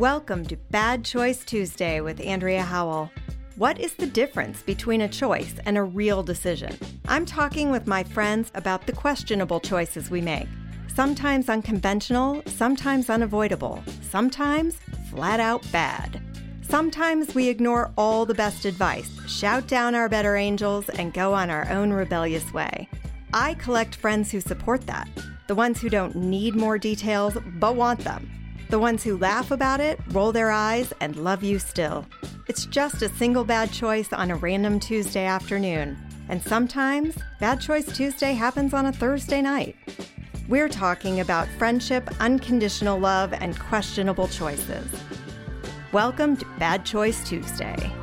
Welcome to Bad Choice Tuesday with Andrea Howell. What is the difference between a choice and a real decision? I'm talking with my friends about the questionable choices we make. Sometimes unconventional, sometimes unavoidable, sometimes flat out bad. Sometimes we ignore all the best advice, shout down our better angels, and go on our own rebellious way. I collect friends who support that, the ones who don't need more details but want them the ones who laugh about it, roll their eyes, and love you still. It's just a single bad choice on a random Tuesday afternoon. And sometimes, Bad Choice Tuesday happens on a Thursday night. We're talking about friendship, unconditional love, and questionable choices. Welcome to Bad Choice Tuesday.